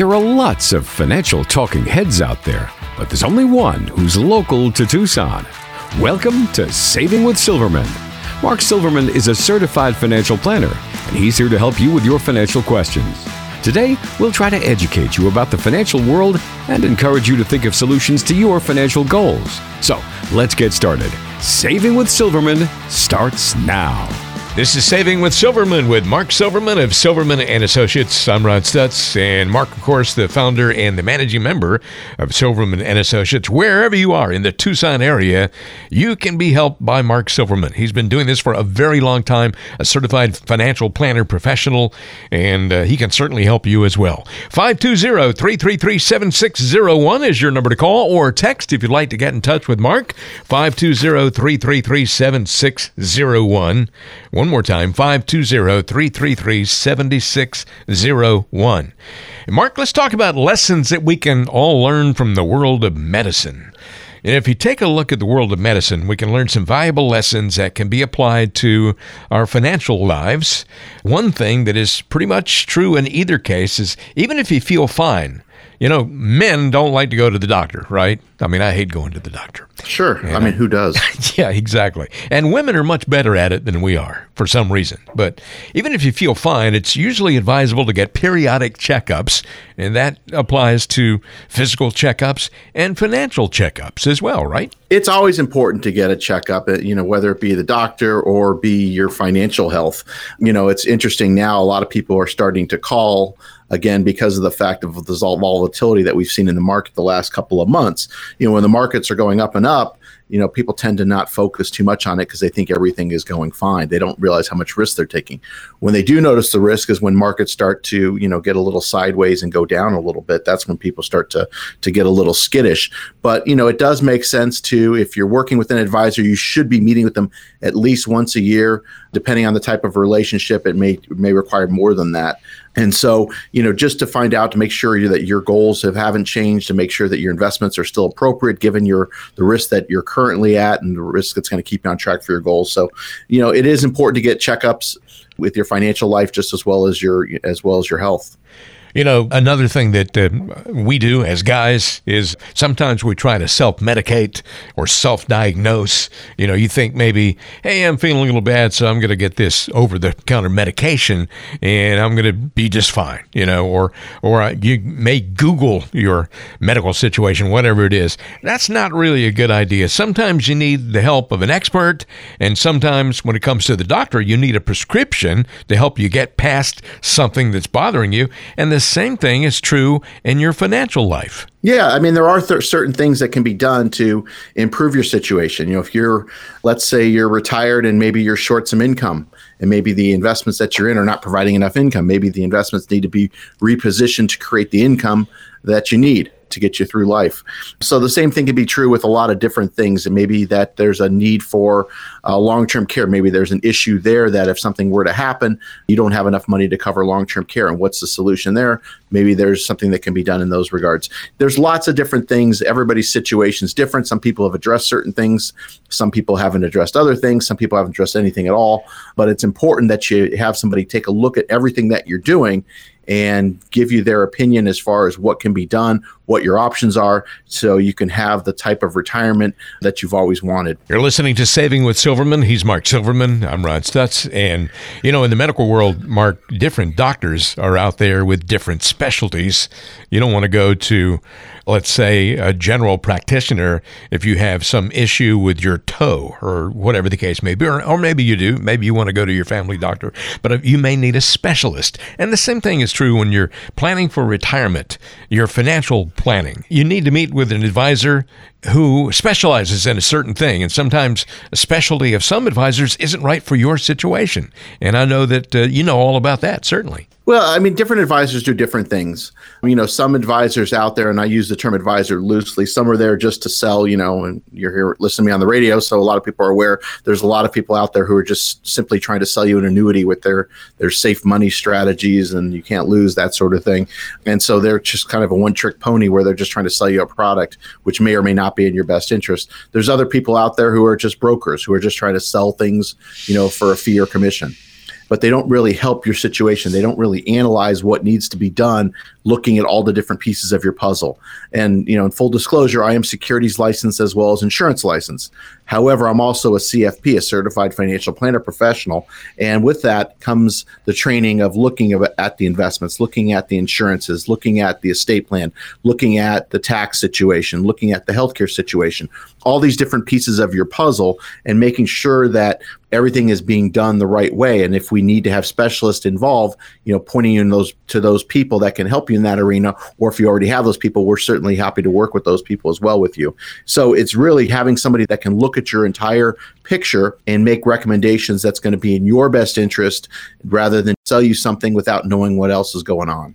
There are lots of financial talking heads out there, but there's only one who's local to Tucson. Welcome to Saving with Silverman. Mark Silverman is a certified financial planner, and he's here to help you with your financial questions. Today, we'll try to educate you about the financial world and encourage you to think of solutions to your financial goals. So, let's get started. Saving with Silverman starts now. This is Saving with Silverman with Mark Silverman of Silverman and Associates. I'm Ron Stutz, and Mark, of course, the founder and the managing member of Silverman and Associates. Wherever you are in the Tucson area, you can be helped by Mark Silverman. He's been doing this for a very long time, a certified financial planner professional, and uh, he can certainly help you as well. 520-333-7601 is your number to call or text if you'd like to get in touch with Mark. 520-333-7601. One more time, 520 333 7601. Mark, let's talk about lessons that we can all learn from the world of medicine. And if you take a look at the world of medicine, we can learn some valuable lessons that can be applied to our financial lives. One thing that is pretty much true in either case is even if you feel fine, you know, men don't like to go to the doctor, right? I mean, I hate going to the doctor. Sure. I mean, who does? yeah, exactly. And women are much better at it than we are for some reason. But even if you feel fine, it's usually advisable to get periodic checkups, and that applies to physical checkups and financial checkups as well, right? It's always important to get a checkup, uh, you know, whether it be the doctor or be your financial health. You know, it's interesting now, a lot of people are starting to call again because of the fact of the volatility that we've seen in the market the last couple of months. You know, when the markets are going up and up, you know, people tend to not focus too much on it because they think everything is going fine. They don't realize how much risk they're taking. When they do notice the risk is when markets start to, you know, get a little sideways and go down a little bit. That's when people start to to get a little skittish. But, you know, it does make sense to if you're working with an advisor, you should be meeting with them at least once a year. Depending on the type of relationship, it may may require more than that. And so, you know, just to find out to make sure that your goals have haven't changed, to make sure that your investments are still appropriate given your the risk that you're currently at and the risk that's going to keep you on track for your goals. So, you know, it is important to get checkups with your financial life just as well as your as well as your health. You know, another thing that uh, we do as guys is sometimes we try to self medicate or self diagnose. You know, you think maybe, hey, I'm feeling a little bad, so I'm going to get this over the counter medication and I'm going to be just fine, you know, or, or you may Google your medical situation, whatever it is. That's not really a good idea. Sometimes you need the help of an expert, and sometimes when it comes to the doctor, you need a prescription to help you get past something that's bothering you. And the same thing is true in your financial life. Yeah, I mean, there are th- certain things that can be done to improve your situation. You know, if you're, let's say you're retired and maybe you're short some income, and maybe the investments that you're in are not providing enough income, maybe the investments need to be repositioned to create the income that you need to get you through life. So the same thing can be true with a lot of different things. And maybe that there's a need for uh, long term care. Maybe there's an issue there that if something were to happen, you don't have enough money to cover long term care. And what's the solution there? Maybe there's something that can be done in those regards. There's lots of different things. Everybody's situation is different. Some people have addressed certain things, some people haven't addressed other things, some people haven't addressed anything at all. But it's important that you have somebody take a look at everything that you're doing and give you their opinion as far as what can be done, what your options are, so you can have the type of retirement that you've always wanted. You're listening to Saving with Silverman. He's Mark Silverman. I'm Ron Stutz. And, you know, in the medical world, Mark, different doctors are out there with different specialties. You don't want to go to let's say, a general practitioner if you have some issue with your toe or whatever the case may be, or, or maybe you do. Maybe you want to go to your family doctor, but you may need a specialist. And the same thing is true when you're planning for retirement, your financial planning. You need to meet with an advisor who specializes in a certain thing. And sometimes a specialty of some advisors isn't right for your situation. And I know that uh, you know all about that, certainly. Well, I mean, different advisors do different things. You know, some advisors out there, and I use the term advisor loosely, some are there just to sell, you know, and you're here listening to me on the radio. So a lot of people are aware there's a lot of people out there who are just simply trying to sell you an annuity with their, their safe money strategies and you can't lose that sort of thing. And so they're just kind of a one trick pony where they're just trying to sell you a product, which may or may not be in your best interest. There's other people out there who are just brokers who are just trying to sell things, you know, for a fee or commission. But they don't really help your situation. They don't really analyze what needs to be done, looking at all the different pieces of your puzzle. And, you know, in full disclosure, I am securities licensed as well as insurance licensed. However, I'm also a CFP, a certified financial planner professional. And with that comes the training of looking at the investments, looking at the insurances, looking at the estate plan, looking at the tax situation, looking at the healthcare situation, all these different pieces of your puzzle and making sure that everything is being done the right way and if we need to have specialists involved you know pointing you in those to those people that can help you in that arena or if you already have those people we're certainly happy to work with those people as well with you so it's really having somebody that can look at your entire picture and make recommendations that's going to be in your best interest rather than sell you something without knowing what else is going on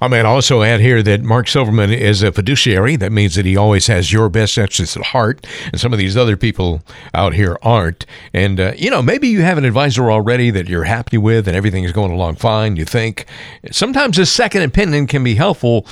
I might also add here that Mark Silverman is a fiduciary. That means that he always has your best interests at heart, and some of these other people out here aren't. And, uh, you know, maybe you have an advisor already that you're happy with and everything is going along fine, you think. Sometimes a second opinion can be helpful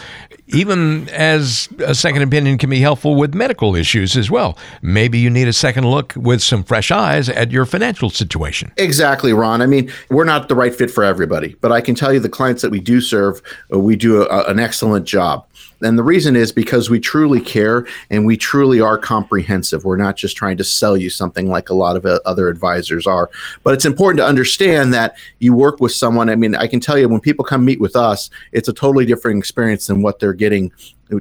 even as a second opinion can be helpful with medical issues as well. Maybe you need a second look with some fresh eyes at your financial situation. Exactly, Ron. I mean, we're not the right fit for everybody, but I can tell you the clients that we do serve, uh, we do a, an excellent job. And the reason is because we truly care and we truly are comprehensive. We're not just trying to sell you something like a lot of uh, other advisors are. But it's important to understand that you work with someone. I mean, I can tell you when people come meet with us, it's a totally different experience than what they're getting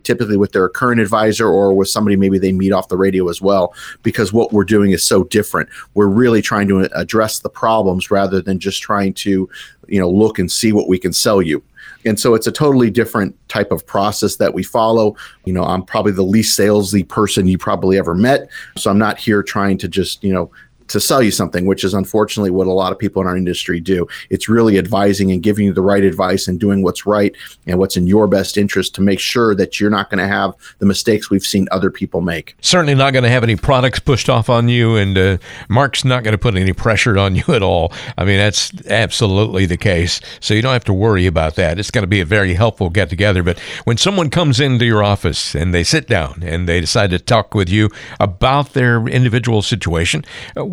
typically with their current advisor or with somebody maybe they meet off the radio as well because what we're doing is so different we're really trying to address the problems rather than just trying to you know look and see what we can sell you and so it's a totally different type of process that we follow. You know, I'm probably the least salesy person you probably ever met. So I'm not here trying to just, you know, to sell you something, which is unfortunately what a lot of people in our industry do. It's really advising and giving you the right advice and doing what's right and what's in your best interest to make sure that you're not going to have the mistakes we've seen other people make. Certainly not going to have any products pushed off on you, and uh, Mark's not going to put any pressure on you at all. I mean, that's absolutely the case. So you don't have to worry about that. It's going to be a very helpful get together. But when someone comes into your office and they sit down and they decide to talk with you about their individual situation,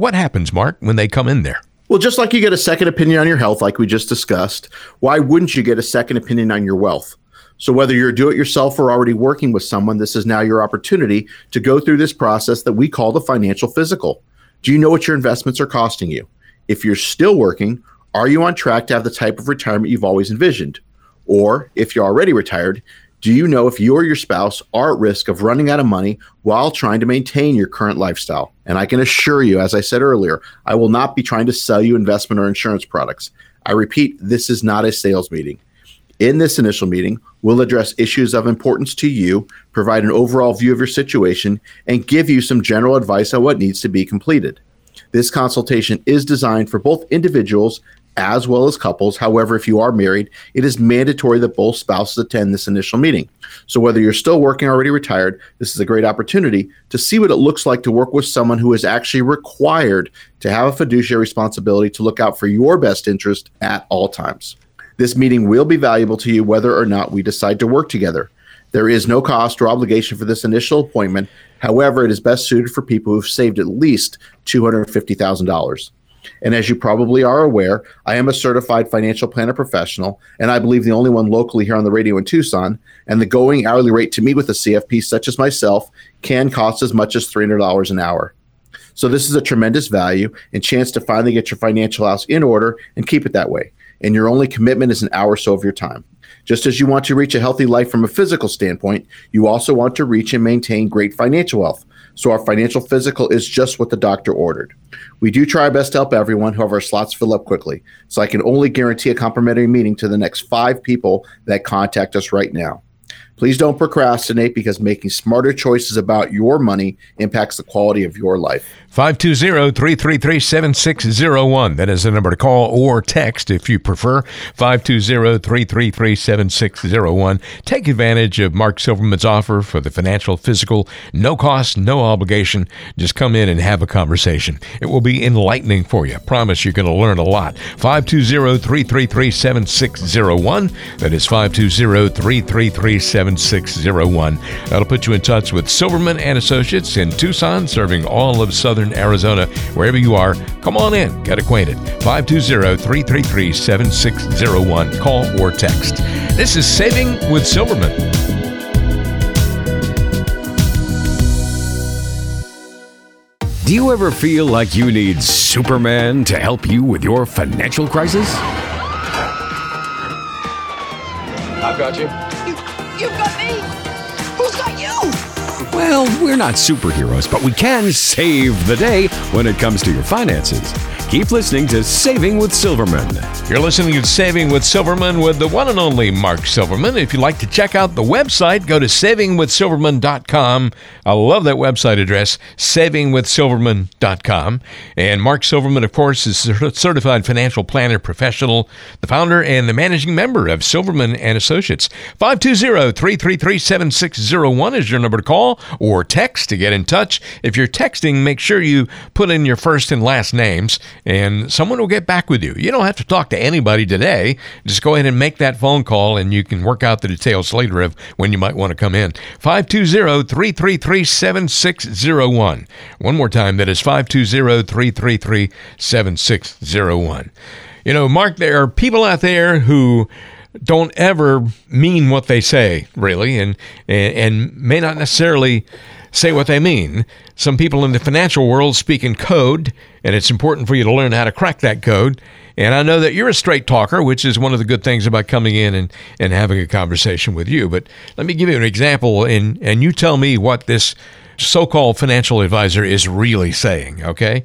what happens, Mark, when they come in there? Well, just like you get a second opinion on your health, like we just discussed, why wouldn't you get a second opinion on your wealth? So, whether you're do it yourself or already working with someone, this is now your opportunity to go through this process that we call the financial physical. Do you know what your investments are costing you? If you're still working, are you on track to have the type of retirement you've always envisioned? Or if you're already retired, do you know if you or your spouse are at risk of running out of money while trying to maintain your current lifestyle? And I can assure you, as I said earlier, I will not be trying to sell you investment or insurance products. I repeat, this is not a sales meeting. In this initial meeting, we'll address issues of importance to you, provide an overall view of your situation, and give you some general advice on what needs to be completed. This consultation is designed for both individuals as well as couples. However, if you are married, it is mandatory that both spouses attend this initial meeting. So, whether you're still working or already retired, this is a great opportunity to see what it looks like to work with someone who is actually required to have a fiduciary responsibility to look out for your best interest at all times. This meeting will be valuable to you whether or not we decide to work together. There is no cost or obligation for this initial appointment. However, it is best suited for people who've saved at least $250,000. And as you probably are aware, I am a certified financial planner professional, and I believe the only one locally here on the radio in Tucson. And the going hourly rate to meet with a CFP such as myself can cost as much as $300 an hour. So this is a tremendous value and chance to finally get your financial house in order and keep it that way. And your only commitment is an hour or so of your time. Just as you want to reach a healthy life from a physical standpoint, you also want to reach and maintain great financial health. So our financial physical is just what the doctor ordered. We do try our best to help everyone, however, our slots fill up quickly. So I can only guarantee a complimentary meeting to the next five people that contact us right now. Please don't procrastinate because making smarter choices about your money impacts the quality of your life. 520-333-7601. That is the number to call or text if you prefer. 520-333-7601. Take advantage of Mark Silverman's offer for the financial physical. No cost, no obligation. Just come in and have a conversation. It will be enlightening for you. Promise you're going to learn a lot. 520-333-7601. That is 520-333-7601. 7601. That'll put you in touch with Silverman and Associates in Tucson, serving all of southern Arizona. Wherever you are, come on in, get acquainted. 520-333-7601. Call or text. This is Saving with Silverman. Do you ever feel like you need Superman to help you with your financial crisis? I've got you. You, you've got me. Who's got you? Well, we're not superheroes, but we can save the day when it comes to your finances. Keep listening to Saving with Silverman. You're listening to Saving with Silverman with the one and only Mark Silverman. If you'd like to check out the website, go to savingwithsilverman.com. I love that website address, savingwithsilverman.com. And Mark Silverman, of course, is a certified financial planner professional, the founder and the managing member of Silverman and Associates. 520-333-7601 is your number to call or text to get in touch. If you're texting, make sure you put in your first and last names and someone will get back with you. You don't have to talk to anybody today. Just go ahead and make that phone call, and you can work out the details later of when you might want to come in. 520 333 7601. One more time, that is 520 333 7601. You know, Mark, there are people out there who don't ever mean what they say, really, and, and, and may not necessarily say what they mean. Some people in the financial world speak in code, and it's important for you to learn how to crack that code. And I know that you're a straight talker, which is one of the good things about coming in and, and having a conversation with you. But let me give you an example, and, and you tell me what this so called financial advisor is really saying, okay?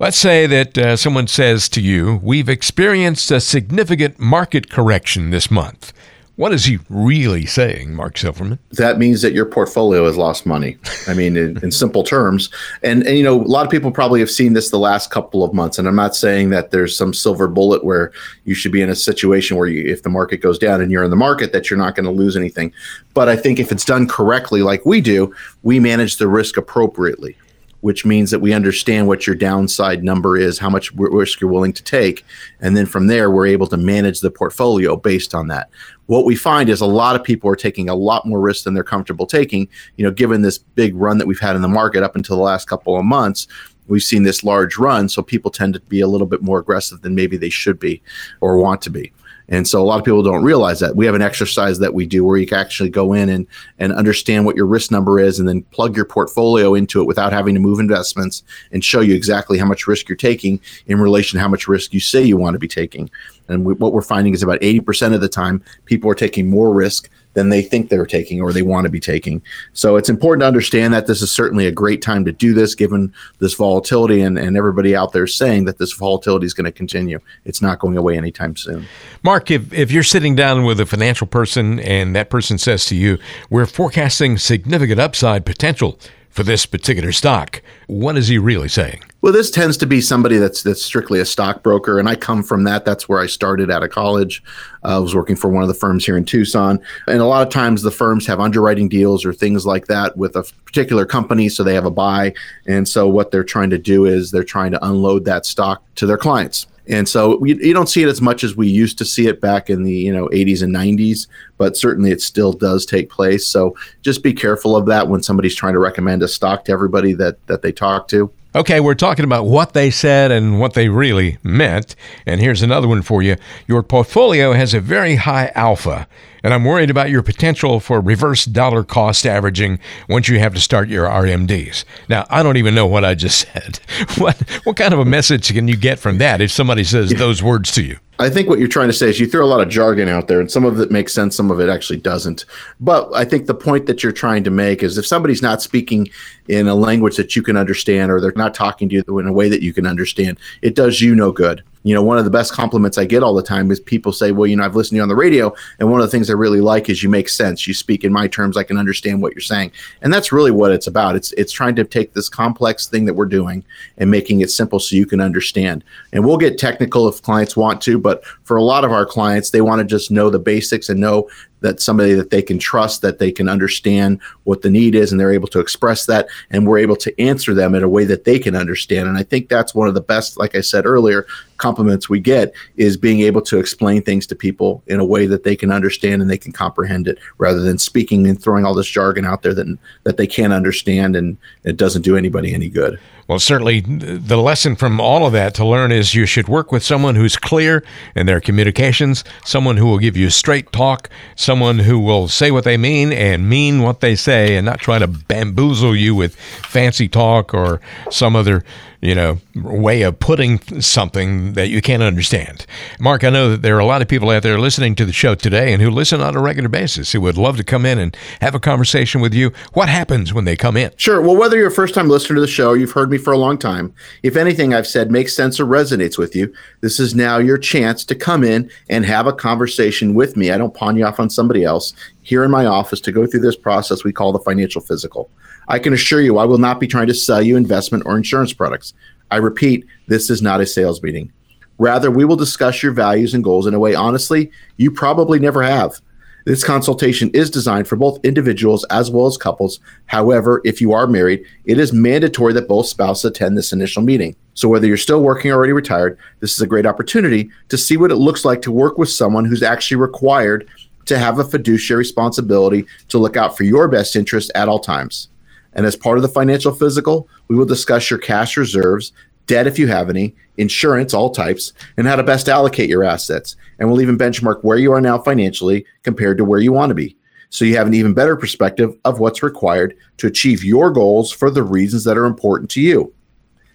Let's say that uh, someone says to you, We've experienced a significant market correction this month. What is he really saying, Mark Silverman? That means that your portfolio has lost money. I mean, in, in simple terms. And, and, you know, a lot of people probably have seen this the last couple of months. And I'm not saying that there's some silver bullet where you should be in a situation where you, if the market goes down and you're in the market, that you're not going to lose anything. But I think if it's done correctly, like we do, we manage the risk appropriately which means that we understand what your downside number is, how much risk you're willing to take. And then from there, we're able to manage the portfolio based on that. What we find is a lot of people are taking a lot more risk than they're comfortable taking. You know, given this big run that we've had in the market up until the last couple of months, we've seen this large run. So people tend to be a little bit more aggressive than maybe they should be or want to be. And so a lot of people don't realize that. We have an exercise that we do where you can actually go in and, and understand what your risk number is and then plug your portfolio into it without having to move investments and show you exactly how much risk you're taking in relation to how much risk you say you want to be taking. And we, what we're finding is about 80% of the time, people are taking more risk than they think they're taking or they want to be taking. So it's important to understand that this is certainly a great time to do this given this volatility and, and everybody out there saying that this volatility is going to continue. It's not going away anytime soon. Mark, if, if you're sitting down with a financial person and that person says to you, we're forecasting significant upside potential for this particular stock. What is he really saying? Well, this tends to be somebody that's that's strictly a stockbroker, and I come from that. That's where I started out of college. Uh, I was working for one of the firms here in Tucson, and a lot of times the firms have underwriting deals or things like that with a particular company, so they have a buy, and so what they're trying to do is they're trying to unload that stock to their clients. And so we, you don't see it as much as we used to see it back in the you know 80s and 90s, but certainly it still does take place. So just be careful of that when somebody's trying to recommend a stock to everybody that that they talk to. Okay, we're talking about what they said and what they really meant. And here's another one for you. Your portfolio has a very high alpha, and I'm worried about your potential for reverse dollar cost averaging once you have to start your RMDs. Now, I don't even know what I just said. What what kind of a message can you get from that if somebody says those words to you? I think what you're trying to say is you throw a lot of jargon out there, and some of it makes sense, some of it actually doesn't. But I think the point that you're trying to make is if somebody's not speaking in a language that you can understand, or they're not talking to you in a way that you can understand, it does you no good you know, one of the best compliments I get all the time is people say, well, you know, I've listened to you on the radio. And one of the things I really like is you make sense. You speak in my terms. I can understand what you're saying. And that's really what it's about. It's, it's trying to take this complex thing that we're doing and making it simple so you can understand. And we'll get technical if clients want to, but for a lot of our clients, they want to just know the basics and know that somebody that they can trust, that they can understand what the need is, and they're able to express that, and we're able to answer them in a way that they can understand. And I think that's one of the best, like I said earlier, compliments we get is being able to explain things to people in a way that they can understand and they can comprehend it, rather than speaking and throwing all this jargon out there that that they can't understand and it doesn't do anybody any good. Well, certainly the lesson from all of that to learn is you should work with someone who's clear in their communications, someone who will give you straight talk, someone who will say what they mean and mean what they say and not try to bamboozle you with fancy talk or some other you know, way of putting something that you can't understand. Mark, I know that there are a lot of people out there listening to the show today and who listen on a regular basis who would love to come in and have a conversation with you. What happens when they come in? Sure. Well, whether you're a first time listener to the show, you've heard me for a long time, if anything I've said makes sense or resonates with you, this is now your chance to come in and have a conversation with me. I don't pawn you off on somebody else here in my office to go through this process we call the financial physical. I can assure you I will not be trying to sell you investment or insurance products. I repeat, this is not a sales meeting. Rather, we will discuss your values and goals in a way, honestly, you probably never have. This consultation is designed for both individuals as well as couples. However, if you are married, it is mandatory that both spouses attend this initial meeting. So, whether you're still working or already retired, this is a great opportunity to see what it looks like to work with someone who's actually required to have a fiduciary responsibility to look out for your best interest at all times. And as part of the financial physical, we will discuss your cash reserves, debt if you have any, insurance, all types, and how to best allocate your assets. And we'll even benchmark where you are now financially compared to where you want to be. So you have an even better perspective of what's required to achieve your goals for the reasons that are important to you.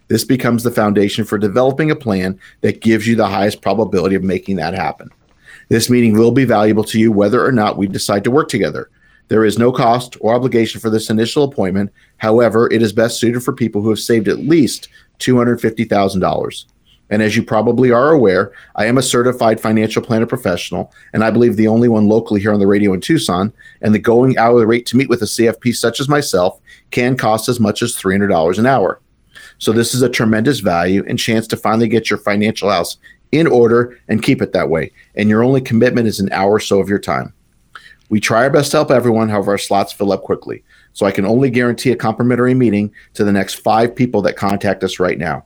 This becomes the foundation for developing a plan that gives you the highest probability of making that happen. This meeting will be valuable to you whether or not we decide to work together. There is no cost or obligation for this initial appointment. However, it is best suited for people who have saved at least $250,000. And as you probably are aware, I am a certified financial planner professional, and I believe the only one locally here on the radio in Tucson. And the going hourly rate to meet with a CFP such as myself can cost as much as $300 an hour. So this is a tremendous value and chance to finally get your financial house in order and keep it that way. And your only commitment is an hour or so of your time. We try our best to help everyone, however, our slots fill up quickly. So I can only guarantee a complimentary meeting to the next five people that contact us right now.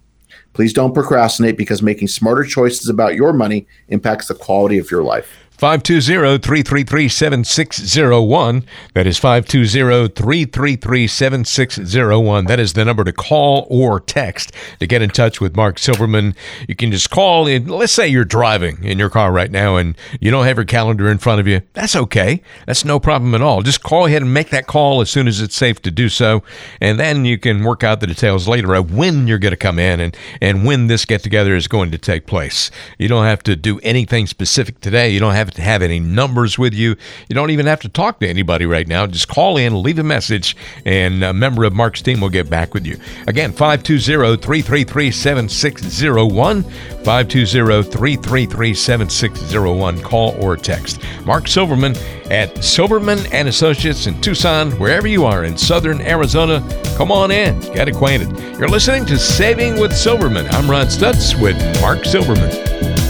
Please don't procrastinate because making smarter choices about your money impacts the quality of your life. 520-333-7601. That is 520-333-7601. That is the number to call or text to get in touch with Mark Silverman. You can just call in. Let's say you're driving in your car right now and you don't have your calendar in front of you. That's okay. That's no problem at all. Just call ahead and make that call as soon as it's safe to do so. And then you can work out the details later of when you're going to come in and, and when this get together is going to take place. You don't have to do anything specific today. You don't have have any numbers with you. You don't even have to talk to anybody right now. Just call in, leave a message, and a member of Mark's team will get back with you. Again, 520 333 7601. 520 333 7601. Call or text. Mark Silverman at Silverman and Associates in Tucson, wherever you are in southern Arizona. Come on in, get acquainted. You're listening to Saving with Silverman. I'm Ron Stutz with Mark Silverman.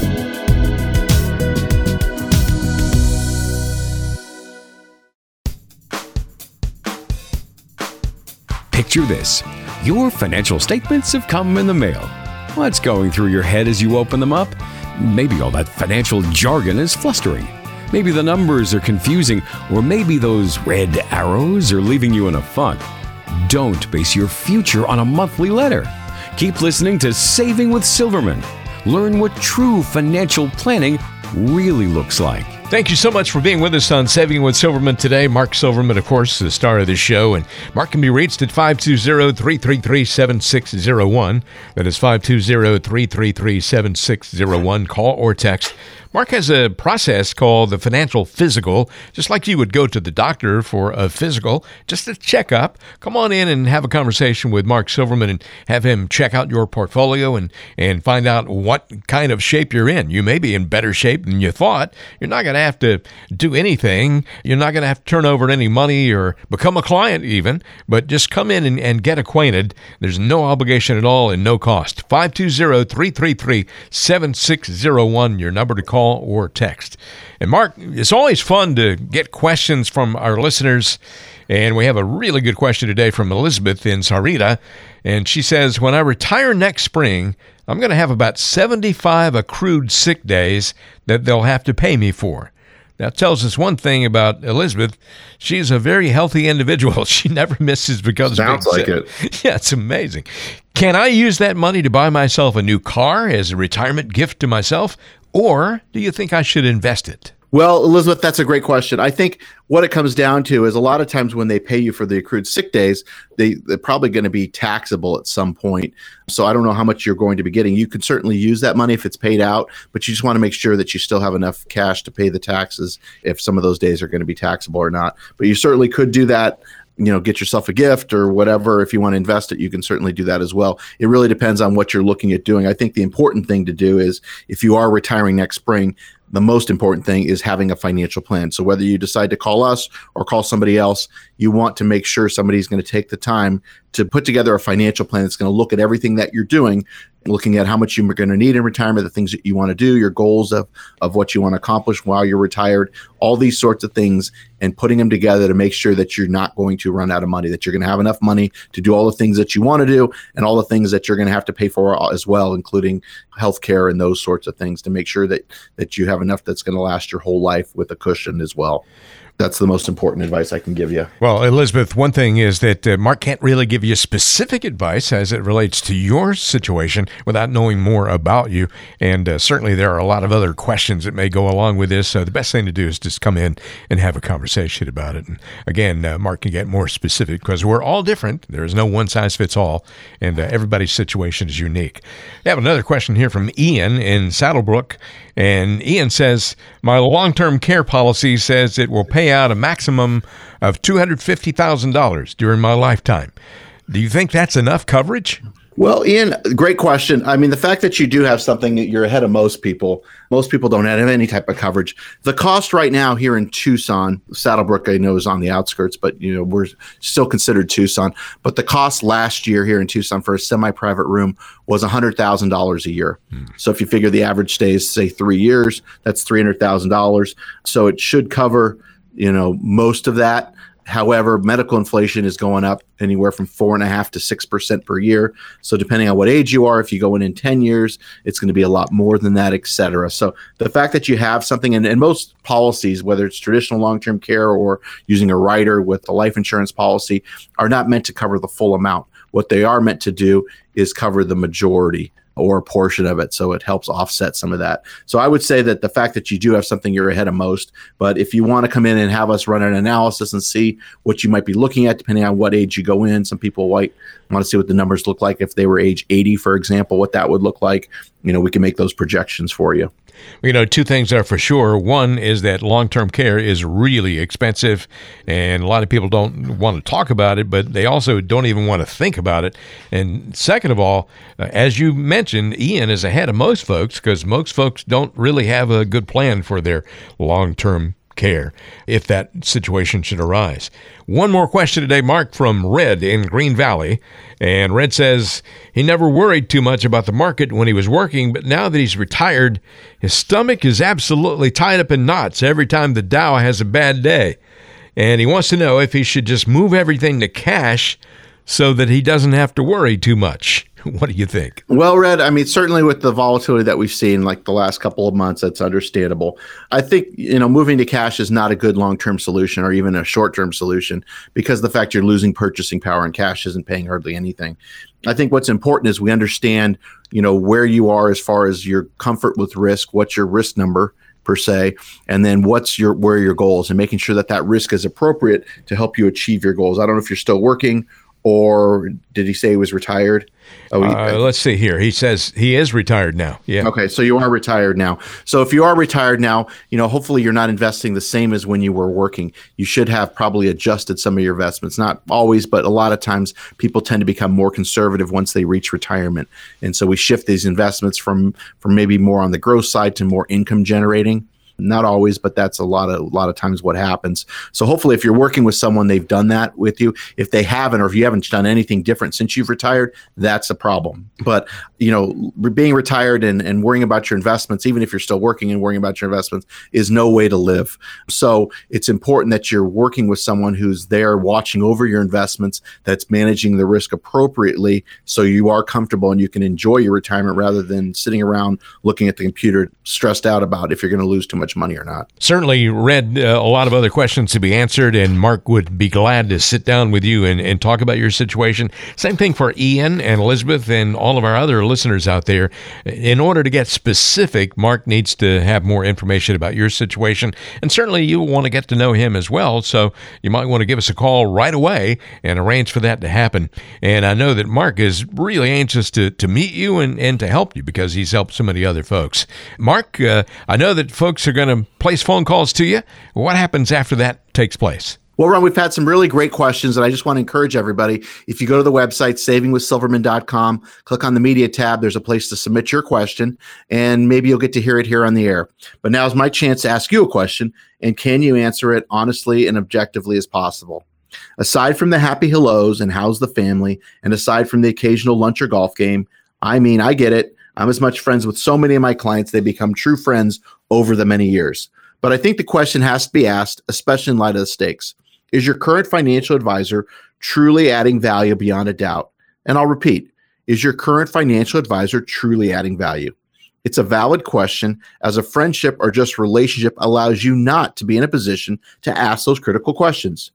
This your financial statements have come in the mail. What's going through your head as you open them up? Maybe all that financial jargon is flustering. Maybe the numbers are confusing, or maybe those red arrows are leaving you in a funk. Don't base your future on a monthly letter. Keep listening to Saving with Silverman. Learn what true financial planning really looks like. Thank you so much for being with us on Saving with Silverman today. Mark Silverman, of course, the star of this show. And Mark can be reached at 520 333 7601. That is 520 333 7601. Call or text Mark has a process called the financial physical, just like you would go to the doctor for a physical, just a checkup. Come on in and have a conversation with Mark Silverman and have him check out your portfolio and, and find out what kind of shape you're in. You may be in better shape than you thought. You're not going to have to do anything. You're not going to have to turn over any money or become a client even, but just come in and, and get acquainted. There's no obligation at all and no cost. 520 333 7601, your number to call call or text. And Mark, it's always fun to get questions from our listeners. And we have a really good question today from Elizabeth in Sahuarita. And she says, When I retire next spring, I'm going to have about 75 accrued sick days that they'll have to pay me for. That tells us one thing about Elizabeth. She's a very healthy individual. She never misses because Sounds like it. Yeah, it's amazing. Can I use that money to buy myself a new car as a retirement gift to myself? Or do you think I should invest it? Well, Elizabeth, that's a great question. I think what it comes down to is a lot of times when they pay you for the accrued sick days, they, they're probably going to be taxable at some point. So I don't know how much you're going to be getting. You can certainly use that money if it's paid out, but you just want to make sure that you still have enough cash to pay the taxes if some of those days are going to be taxable or not. But you certainly could do that you know get yourself a gift or whatever. If you want to invest it you can certainly do that as well. It really depends on what you're looking at doing. I think the important thing to do is if you are retiring next spring the most important thing is having a financial plan. So whether you decide to call us or call somebody else you want to make sure somebody's going to take the time to put together a financial plan that's going to look at everything that you're doing looking at how much you're going to need in retirement, the things that you want to do, your goals of, of what you want to accomplish while you're retired, all these sorts of things, and putting them together to make sure that you're not going to run out of money, that you're going to have enough money to do all the things that you want to do and all the things that you're going to have to pay for as well, including healthcare and those sorts of things to make sure that that you have enough that's going to last your whole life with a cushion as well that's the most important advice I can give you. Well, Elizabeth, one thing is that uh, Mark can't really give you specific advice as it relates to your situation without knowing more about you. And uh, certainly there are a lot of other questions that may go along with this. So the best thing to do is just come in and have a conversation about it. And again, uh, Mark can get more specific because we're all different. There is no one size fits all, and uh, everybody's situation is unique. We have another question here from Ian in SaddleBrooke. And Ian says, My long term care policy says it will pay out a maximum of $250,000 during my lifetime. Do you think that's enough coverage? Well, Ian, great question. I mean, the fact that you do have something that you're ahead of most people, most people don't have any type of coverage. The cost right now here in Tucson, SaddleBrooke, I know is on the outskirts, but you know we're still considered Tucson. But the cost last year here in Tucson for a semi-private room was hundred thousand dollars a year. Hmm. So if you figure the average stays say three years, that's three hundred thousand dollars. So it should cover you know most of that. However, medical inflation is going up anywhere from four and a half to six percent per year. So depending on what age you are, if you go in in 10 years, it's going to be a lot more than that, et cetera. So the fact that you have something and, and most policies, whether it's traditional long-term care or using a rider with a life insurance policy, are not meant to cover the full amount. What they are meant to do is cover the majority or a portion of it. So it helps offset some of that. So I would say that the fact that you do have something you're ahead of most, but if you want to come in and have us run an analysis and see what you might be looking at, depending on what age you go in, some people might want to see what the numbers look like. If they were age 80, for example, what that would look like, you know, we can make those projections for you. You know, two things are for sure. One is that long term care is really expensive, and a lot of people don't want to talk about it, but they also don't even want to think about it. And second of all, uh, as you mentioned, Ian is ahead of most folks because most folks don't really have a good plan for their long term care if that situation should arise. One more question today, Mark, from Red in Green Valley. And Red says he never worried too much about the market when he was working, but now that he's retired, his stomach is absolutely tied up in knots every time the Dow has a bad day. And he wants to know if he should just move everything to cash so that he doesn't have to worry too much. What do you think? Well, Red, I mean, certainly with the volatility that we've seen like the last couple of months, that's understandable. I think, you know, moving to cash is not a good long term solution or even a short term solution because the fact you're losing purchasing power and cash isn't paying hardly anything. I think what's important is we understand, you know, where you are as far as your comfort with risk, what's your risk number per se and then what's your where are your goals and making sure that that risk is appropriate to help you achieve your goals i don't know if you're still working or did he say he was retired? Oh, uh, let's see here. He says he is retired now. Yeah. Okay, so you are retired now. So if you are retired now, you know, hopefully you're not investing the same as when you were working. You should have probably adjusted some of your investments. Not always, but a lot of times people tend to become more conservative once they reach retirement. And so we shift these investments from from maybe more on the growth side to more income generating Not always, but that's a lot of a lot of times what happens. So hopefully, if you're working with someone, they've done that with you. If they haven't, or if you haven't done anything different since you've retired, that's a problem. But you know, being retired and, and worrying about your investments, even if you're still working and worrying about your investments, is no way to live. So it's important that you're working with someone who's there watching over your investments, that's managing the risk appropriately, so you are comfortable and you can enjoy your retirement rather than sitting around looking at the computer stressed out about if you're going to lose too much money or not. Certainly Red uh, a lot of other questions to be answered, and Mark would be glad to sit down with you and, and talk about your situation. Same thing for Ian and Elizabeth and all of our other listeners out there. In order to get specific, Mark needs to have more information about your situation, and certainly you want to get to know him as well. So you might want to give us a call right away and arrange for that to happen. And I know that Mark is really anxious to, to meet you and, and to help you because he's helped so many other folks. Mark, uh, I know that folks are going to place phone calls to you. What happens after that takes place? Well, Ron, we've had some really great questions, and I just want to encourage everybody. If you go to the website, savingwithsilverman.com, click on the media tab, there's a place to submit your question, and maybe you'll get to hear it here on the air. But now is my chance to ask you a question, and can you answer it honestly and objectively as possible? Aside from the happy hellos and how's the family, and aside from the occasional lunch or golf game, I mean, I get it. I'm as much friends with so many of my clients, they become true friends over the many years. But I think the question has to be asked, especially in light of the stakes. Is your current financial advisor truly adding value beyond a doubt? And I'll repeat, is your current financial advisor truly adding value? It's a valid question as a friendship or just relationship allows you not to be in a position to ask those critical questions.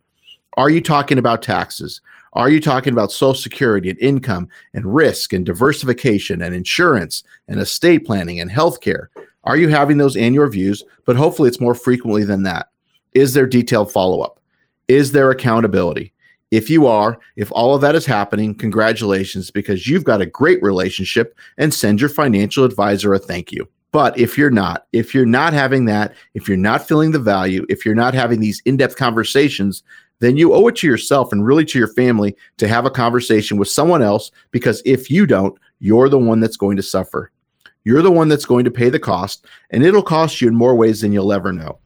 Are you talking about taxes? Are you talking about Social Security and income and risk and diversification and insurance and estate planning and healthcare? Are you having those annual reviews? But hopefully, it's more frequently than that. Is there detailed follow up? Is there accountability? If you are, if all of that is happening, congratulations because you've got a great relationship and send your financial advisor a thank you. But if you're not, if you're not having that, if you're not feeling the value, if you're not having these in depth conversations, then you owe it to yourself and really to your family to have a conversation with someone else because if you don't, you're the one that's going to suffer. You're the one that's going to pay the cost, and it'll cost you in more ways than you'll ever know.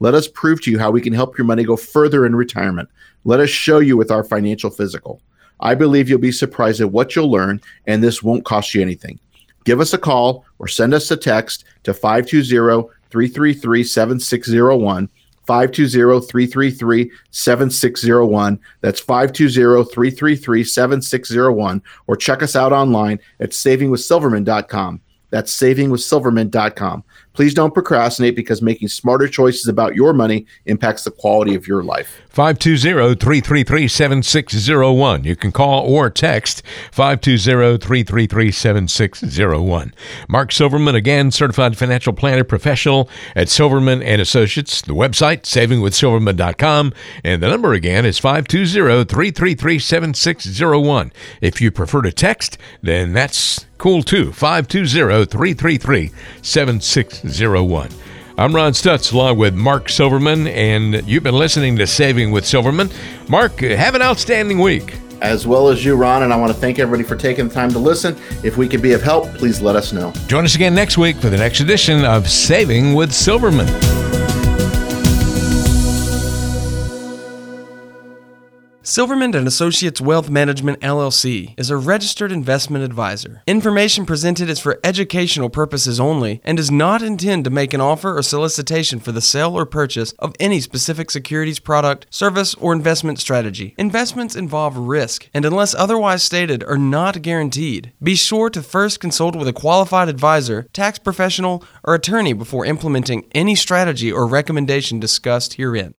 Let us prove to you how we can help your money go further in retirement. Let us show you with our financial physical. I believe you'll be surprised at what you'll learn, and this won't cost you anything. Give us a call or send us a text to 520 333 7601 520-333-7601. That's 520-333-7601 or check us out online at savingwithsilverman.com. That's savingwithsilverman.com. Please don't procrastinate because making smarter choices about your money impacts the quality of your life. 520-333-7601. You can call or text 520-333-7601. Mark Silverman, again, certified financial planner professional at Silverman and Associates. The website, savingwithsilverman.com. And the number again is 520-333-7601. If you prefer to text, then that's cool too. 520 333 7601. I'm Ron Stutz along with Mark Silverman, and you've been listening to Saving with Silverman. Mark, uh, have an outstanding week. As well as you, Ron, and I want to thank everybody for taking the time to listen. If we could be of help, please let us know. Join us again next week for the next edition of Saving with Silverman. Silverman and Associates Wealth Management LLC is a registered investment advisor. Information presented is for educational purposes only and does not intend to make an offer or solicitation for the sale or purchase of any specific securities product, service, or investment strategy. Investments involve risk and unless otherwise stated are not guaranteed. Be sure to first consult with a qualified advisor, tax professional, or attorney before implementing any strategy or recommendation discussed herein.